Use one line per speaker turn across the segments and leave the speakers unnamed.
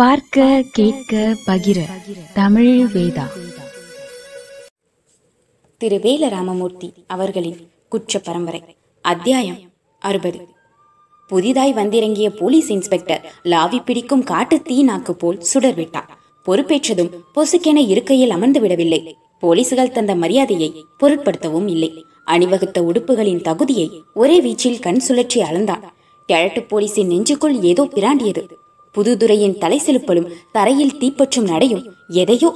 பார்க்க கேட்க பகிர. தமிழ் வேதா.
திரு வேல ராமமூர்த்தி அவர்களின் குற்ற பரம்பரை அத்தியாயம் அறுபது. புதிதாய் வந்திறங்கிய போலீஸ் இன்ஸ்பெக்டர் லாவி பிடிக்கும் காட்டு தீ நாக்கு போல் சுடர் விட்டார் பொறுப்பேற்றதும் பொசுக்கென இருக்கையில் அமர்ந்து விடவில்லை போலீசுகள் தந்த மரியாதையை பொருட்படுத்தவும் இல்லை. அணிவகுத்த உடுப்புகளின் தகுதியை ஒரே வீச்சில் கண் சுழற்றி அளந்தான் கிழட்டு போலீசின் நெஞ்சுக்குள் ஏதோ பிராண்டியது. புதுதுரையின் தலை செலுப்பலும் தரையில் தீப்பற்றும் நடையும் எதையோ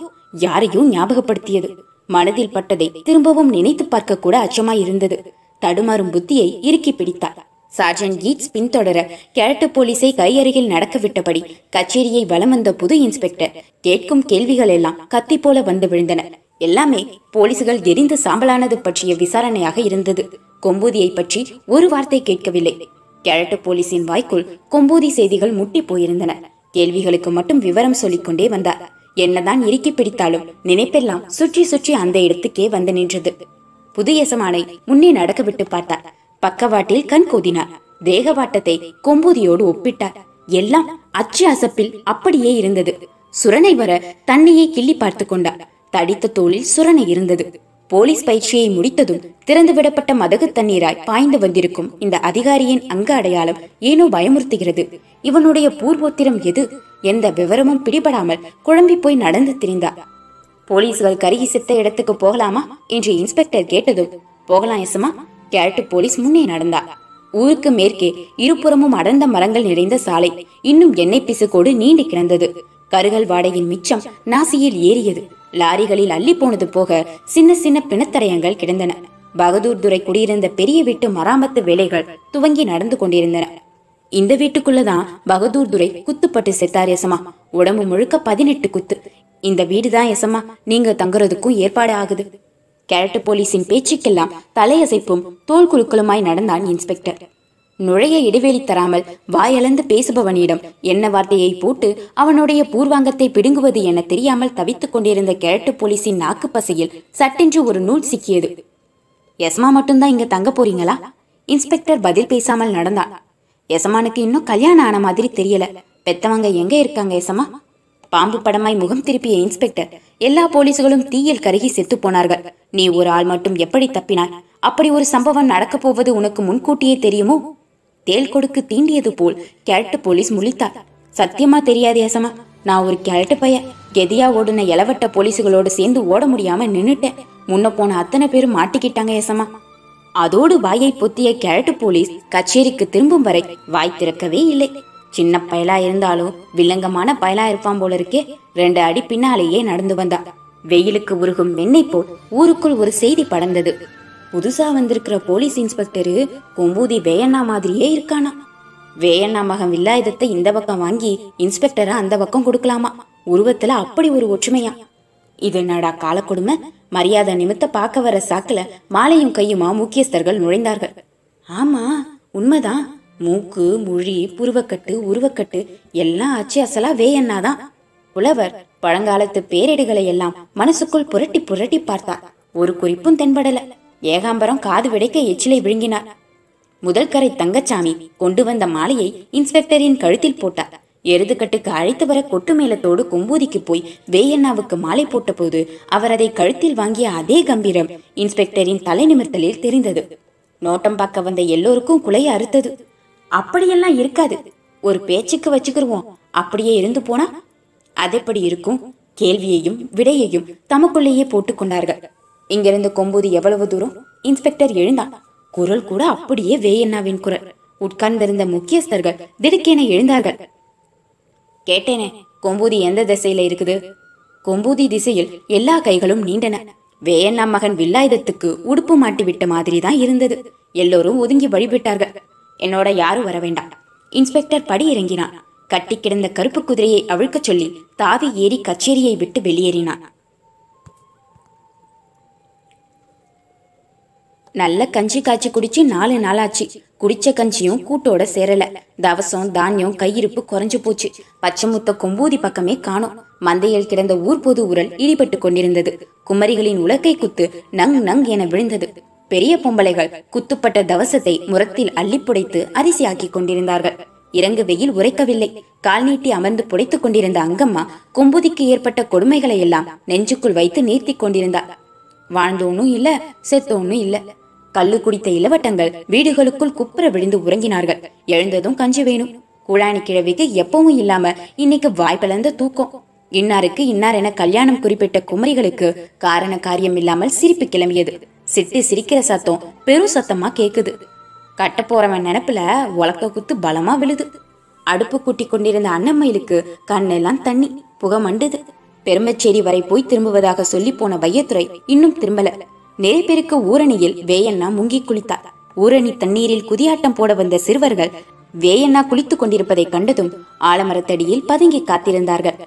யாரையோ ஞாபகப்படுத்தியது. மனதில் பட்டதை திரும்பவும் நினைத்து பார்க்க கூட அச்சமாய் இருந்தது தடுமாறும் புத்தியை இறுக்கி பிடித்தார். சார்ஜன் கீட்ஸ் பின்தொடர கேரட்டு போலீஸை கையருகில் நடக்கவிட்டபடி கச்சேரியை வலம் வந்த புது இன்ஸ்பெக்டர் கேட்கும் கேள்விகள் எல்லாம் கத்தி போல வந்து விழுந்தன. எல்லாமே போலீசுகள் எரிந்து சாம்பலானது பற்றிய விசாரணையாக இருந்தது. கொம்பூதியை பற்றி ஒரு வார்த்தை கேட்கவில்லை. கேரட்டு போலீசின் வாய்க்குள் கொம்பூதி செய்திகள் முட்டி போயிருந்தன. கேள்விகளுக்கு மட்டும் விவரம் சொல்லிக்கொண்டே வந்தார். என்னதான் இறுக்கி பிடித்தாலும் நினைப்பெல்லாம் சுற்றி சுற்றி அந்த இடத்துக்கே வந்து நின்றது. புது எசமானை முன்னே நடக்க விட்டு பார்த்தார். பக்கவாட்டில் கண் கோதினார். தேகவாட்டத்தை கொம்பூதியோடு ஒப்பிட்டார். எல்லாம் அச்சு அசப்பில் அப்படியே இருந்தது. சுரணை வர தன்னையே கிள்ளி பார்த்து கொண்டார். தடித்த தோளில் சுரணை இருந்தது. போலீஸ் பயிற்சியை முடித்ததும் திறந்துவிடப்பட்ட மதகு தண்ணீராய் பாய்ந்து வந்திருக்கும் இந்த அதிகாரியின் அங்க அடையாளம் ஏனோ பயமுறுத்துகிறது. இவனுடைய பூர்வோத்திரம் எது? எந்த விவரமும் பிடிபடாமல் குழம்பி போய் நடந்து திரிந்தார் போலீஸ்கள் கருகி செத்த இடத்துக்கு போகலாமா? என்று இன்ஸ்பெக்டர் கேட்டதும் போகலாம் எசமா கேட்டு போலீஸ் முன்னே நடந்தார் ஊருக்கு மேற்கே இருபுறமும் அடர்ந்த மரங்கள் நிறைந்த சாலை. இன்னும் எண்ணெய் பிசுக்கோடு நீண்டு கிடந்தது. கருகல் வாடையின் மிச்சம் நாசியில் ஏறியது. லாரிகளில் அள்ளி போனது போக சின்ன சின்ன பிணத்தரையங்கள் கிடந்தன. பகதூர் துரை குடியிருந்த பெரிய வீட்டு மராமத்து வேலைகள் துவங்கி நடந்து கொண்டிருந்தன. இந்த வீட்டுக்குள்ளதான் பகதூர் துரை குத்துப்பட்டு செத்தார் எசமா உடம்பு முழுக்க பதினெட்டு குத்து. இந்த வீடுதான் எசமா நீங்க தங்குறதுக்கும் ஏற்பாடு ஆகுது. கேரட்டு போலீஸின் பேச்சுக்கெல்லாம் தலையசைப்பும் தோல் குலுக்களுமாய் நடந்தான் இன்ஸ்பெக்டர். நுழைய இடைவெளி தராமல் வாயளந்து பேசுபவனிடம் என்ன வார்த்தையை போட்டு அவனுடைய பூர்வாங்கத்தை பிடுங்குவது என தெரியாமல் தவித்துக் கொண்டிருந்த கேரட்டு போலீஸின் நாக்கு பசையில் சட்டென்று ஒரு நூல் சிக்கியது. எஸ்மா மட்டும்தான் இங்க தங்க போறீங்களா? இன்ஸ்பெக்டர் பதில் பேசாமல் நடந்தான். எசமானுக்கு இன்னும் கல்யாணம் ஆன மாதிரி தெரியல. பெத்தவங்க எங்க இருக்காங்க எசமா பாம்பு படமாய் முகம் திருப்பிய இன்ஸ்பெக்டர் எல்லா போலீசுகளும் தீயில் கருகி செத்து போனார்கள். நீ ஒரு ஆள் மட்டும் எப்படி தப்பினாய்? அப்படி ஒரு சம்பவம் நடக்கப் போவது உனக்கு முன்கூட்டியே தெரியுமோ? தேல் கொடுக்கு தீண்டியது போல் கேரட்டு போலீஸ் முழித்தார். சத்தியமா தெரியாது ஏசமா நான் ஒரு கேரட்டு பைய. கெதியா ஓடுன இளவட்ட போலீஸுகளோடு சேர்ந்து ஓட முடியாம நின்னுட்டேன். முன்ன போன அத்தனை பேரும் மாட்டிக்கிட்டாங்க ஏசமா அதோடு வாயை பொத்திய கேரட்டு போலீஸ் கச்சேரிக்கு திரும்பும் வரை வாய் திறக்கவே இல்லை. சின்ன பயலா இருந்தாலும் வில்லங்கமான பயலா இருப்பான் போல இருக்கே. ரெண்டு அடி பின்னாலேயே நடந்து வந்தா. வெயிலுக்கு உருகும் வெண்ணெய் போல் ஊருக்குள் ஒரு செய்தி படர்ந்தது புதுசா வந்திருக்கிற போலீஸ் இன்ஸ்பெக்டரு கொம்பூதி வேயண்ணா மாதிரியே இருக்கானா? வேயண்ணா மகன் வில்லாயுதத்தை இந்த பக்கம் வாங்கி இன்ஸ்பெக்டரை அந்த பக்கம் கொடுக்கலாமா? உருவத்துல அப்படி ஒரு ஒற்றுமையா? இது என்னடா காலக்கொடுமை மரியாதை நிமித்த பார்க்க வர சாக்குல மாலையும் கையுமா முக்கியஸ்தர்கள் நுழைந்தார்கள். ஆமா உண்மைதான். மூக்கு மொழி புருவக்கட்டு உருவக்கட்டு எல்லாம் அச்சு அசலா வேயண்ணாதான் புலவர் பழங்காலத்து பேரேடுகளை எல்லாம் மனசுக்குள் புரட்டி புரட்டி பார்த்தார். ஒரு குறிப்பும் தென்படல. ஏகாம்பரம் காது விடைக்க எச்சிலை விழுங்கினார். முதல்கரை தங்கச்சாமி கொண்டு வந்த மாலையை இன்ஸ்பெக்டரின் கழுத்தில் போட்டார். எருதுக்கட்டுக்கு அழைத்து வர கொட்டு மேளத்தோடு கொம்பூதிக்கு போய் வேயண்ணாவுக்கு மாலை போட்டபோது அவர் அதை கழுத்தில் வாங்கிய அதே கம்பீரம் இன்ஸ்பெக்டரின் தலை நிமிர்த்தலில் தெரிந்தது. நோட்டம் பார்க்க வந்த எல்லோருக்கும் குலைய அறுத்தது. அப்படியெல்லாம் இருக்காது. ஒரு பேச்சுக்கு வச்சுக்கிருவோம். அப்படியே இருந்து போனா? அதெப்படி இருக்கும்? கேள்வியையும் விடையையும் தமக்குள்ளேயே போட்டுக்கொண்டார்கள் இங்கிருந்து கொம்பூதி எவ்வளவு தூரம்? இன்ஸ்பெக்டர் எழுந்தான். குரல் கூட அப்படியே வேயண்ணாவின் குரல். உட்கார்ந்திருந்த முக்கியஸ்தர்கள் திடுக்கென எழுந்தார்கள். கேட்டேனே கொம்பூதி எந்த திசையில இருக்குது? கொம்பூதி திசையில் எல்லா கைகளும் நீண்டன. வேயண்ணா மகன் வில்லாயுதத்துக்கு உடுப்பு மாட்டி விட்ட மாதிரி தான் இருந்தது. எல்லோரும் ஒதுங்கி வழிபட்டார்கள். என்னோட யாரும் வர வேண்டாம். இன்ஸ்பெக்டர் படி இறங்கினான் கட்டி கிடந்த கருப்பு குதிரையை அவிழ்க்கச் சொல்லி தாவி ஏறி கச்சேரியை விட்டு வெளியேறினான். நல்ல கஞ்சி காய்ச்சி குடிச்சு நாலு நாளாச்சு. குடிச்ச கஞ்சியும் கூட்டோட சேரல. தவசம் தானியம் கையிருப்பு குறைஞ்சு போச்சு. பச்சை முத்த கொம்பூதி பக்கமே காணோம். மந்தையில் கிடந்த ஊர் பொது உரல் இடிபட்டு கொண்டிருந்தது. குமரிகளின் உலக்கை குத்து நங் நங் என விழுந்தது. பெரிய பொம்பளைகள் குத்துப்பட்ட தவசத்தை முரத்தில் அள்ளி புடைத்து அரிசியாக்கி கொண்டிருந்தார்கள். இறங்கு வெயில் உரைக்கவில்லை. கால் நீட்டி அமர்ந்து புடைத்துக் கொண்டிருந்த அங்கம்மா கும்புதிக்கு ஏற்பட்ட கொடுமைகளை எல்லாம் நெஞ்சுக்குள் வைத்து நீர்த்தி கொண்டிருந்தார். வாழ்ந்தோனும் இல்ல செத்தோனும் இல்ல. கல்லு குடித்த இளவட்டங்கள் வீடுகளுக்குள் குப்புற விழுந்து உறங்கினார்கள். எழுந்ததும் கஞ்சி வேணும் கூழாணி கிழவிக்கு எப்பவும் இல்லாம இன்னைக்கு வாய்ப்பிழந்த தூக்கம். இன்னாருக்கு இன்னார் என கல்யாணம் குறிப்பிட்ட குமரிகளுக்கு காரண காரியம் இல்லாமல் சிரிப்பு கிளம்பியது. சிட்டு சிரிக்கிற சத்தம் பெரும் சத்தமா கேக்குது. கட்ட போறவன் நினப்புல உலக்க குத்து பலமா விழுது. அடுப்பு கூட்டி கொண்டிருந்த அன்னமயிலுக்கு கண்ணெல்லாம் தண்ணி புகை மண்டுது. பெரும்பச்சேரி வரை போய் திரும்புவதாக சொல்லி போன வையத்துறை இன்னும் திரும்பல. நிறைய ஊரணியில் வேயண்ணா முங்கி குளித்தார். ஊரணி தண்ணீரில் குதியாட்டம் போட வந்த சிறுவர்கள் வேயண்ணா குளித்துக் கொண்டிருப்பதை கண்டதும் ஆலமரத்தடியில் பதுங்கி காத்திருந்தார்கள்.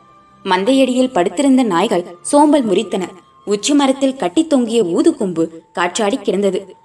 மந்தையடியில் படுத்திருந்த நாய்கள் சோம்பல் முறித்தன. உச்சி மரத்தில் கட்டி தொங்கிய ஊதுகொம்பு காற்றாடி கிடந்தது.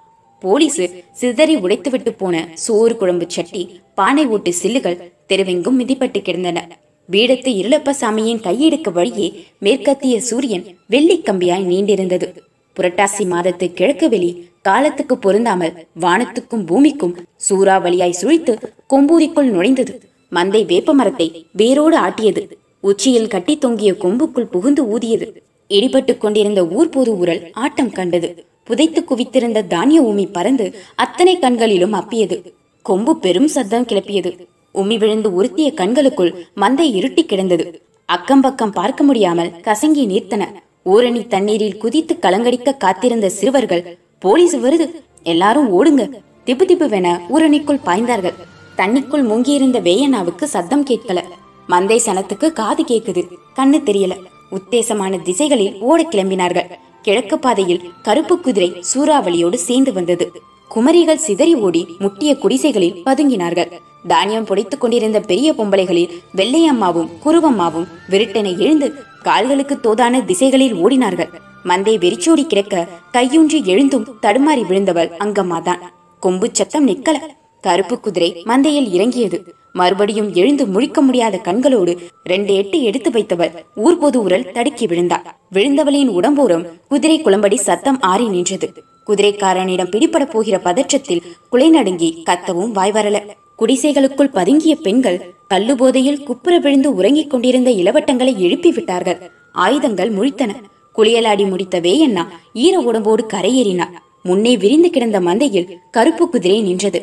போலீசு சிதறி உடைத்துவிட்டு போன சோறு குழம்பு சட்டி பானை ஓட்டு சில்லுகள் தெருவெங்கும் மிதிப்பட்டு கிடந்தன. வீடத்து இருளப்பசாமியின் கையெடுக்க வழியே மேற்கத்திய சூரியன் வெள்ளி கம்பியாய் நீண்டிருந்தது. புரட்டாசி மாதத்து கிழக்கு வெளி காலத்துக்கு பொருந்தாமல் வானத்துக்கும் பூமிக்கும் சூறாவளியாய் சுழித்து கொம்பூரிக்குள் நுழைந்தது. மந்தை வேப்ப மரத்தை வேரோடு ஆட்டியது. உச்சியில் கட்டி தொங்கிய கொம்புக்குள் புகுந்து ஊதியது. இடிபட்டு கொண்டிருந்த ஊர்பொது ஊரல் ஆட்டம் கண்டது. புதைத்து குவித்திருந்த தானிய உமி பறந்து அத்தனை கண்களிலும் அப்பியது. கொம்பு பெரும் சத்தம் கிளப்பியது. உமி விழுந்து உறுத்திய கண்களுக்குள் மந்தை இருட்டி கிடந்தது. அக்கம் பக்கம் பார்க்க முடியாமல் கசங்கி நீர்த்தன. ஊரணி தண்ணீரில் குதித்து கலங்கடிக்க காத்திருந்த சிறுவர்கள் போலீஸ் வருது. எல்லாரும் ஓடுங்க. திப்பு திப்புவென ஊரணிக்குள் பாய்ந்தார்கள். தண்ணிக்குள் மூங்கியிருந்த வேயனாவுக்கு சத்தம் கேட்கல. மந்தை சனத்துக்கு காது கேக்குது கண்ணு தெரியல. உத்தேசமான திசைகளில் ஓட கிளம்பினார்கள். கிழக்கு பாதையில் கருப்பு குதிரை சூறாவளியோடு சேர்ந்து வந்தது. குமரிகள் சிதறி ஓடி முட்டிய குடிசைகளில் பதுங்கினார்கள். தானியம் புடைத்துக் கொண்டிருந்த பெரிய பொம்பளைகளில் வெள்ளையம்மாவும் குருவம்மாவும் விருட்டென எழுந்து கால்களுக்கு தோதான திசைகளில் ஓடினார்கள். மந்தை வெறிச்சோடி கிடக்க கையூன்றி எழுந்தும் தடுமாறி விழுந்தவள் அங்கம்மாதான். கொம்பு சத்தம் நிக்கல. கருப்பு குதிரை மந்தையில் இறங்கியது. மறுபடியும் எழுந்து முழிக்க முடியாத கண்களோடு ரெண்டு எட்டு எடுத்து வைத்தவள் ஊர்பொது உரல் தடுக்கி விழுந்தாள் விழுந்தவளின் உடம்போரம் குதிரை குளம்படி சத்தம் ஆறி நின்றது. குதிரைக்காரனிடம் பிடிபட போகிற பதற்றத்தில் குலை நடுங்கி கத்தவும் வாய் வரல. குடிசைகளுக்குள் பதுங்கிய பெண்கள் கள்ளுபோதையில் குப்புற விழுந்து உறங்கிக் கொண்டிருந்த இளவட்டங்களை எழுப்பி விட்டார்கள். ஆயுதங்கள் முழித்தன. குளியலாடி முடித்த வேயண்ணா ஈர உடம்போடு கரையேறினார். முன்னே விரிந்து கிடந்த மந்தையில் கருப்பு குதிரை நின்றது.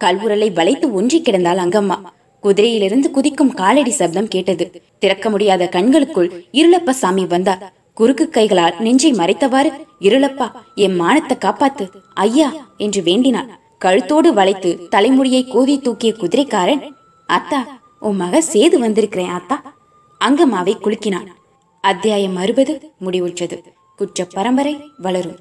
கல்வுரலை வளைத்து ஒன்றி கிடந்தாள் அங்கம்மா. குதிரையிலிருந்து குதிக்கும் காலடி சப்தம் கேட்டது. திறக்க முடியாத கண்களுக்குள் இருளப்ப சாமி வந்தார். குறுக்கு கைகளால் நெஞ்சை மறைத்தவாறு இருளப்பா என் மானத்தை காப்பாத்து ஐயா என்று வேண்டினான் கழுத்தோடு வளைத்து தலைமுடியை கோதி தூக்கிய குதிரைக்காரன் அத்தா உன் மக சேது வந்திருக்கிறேன் ஆத்தா. அங்கம்மாவை குலுக்கினான். அத்தியாயம் அறுபது முடிவுற்றது. குற்ற பரம்பரை வளரும்.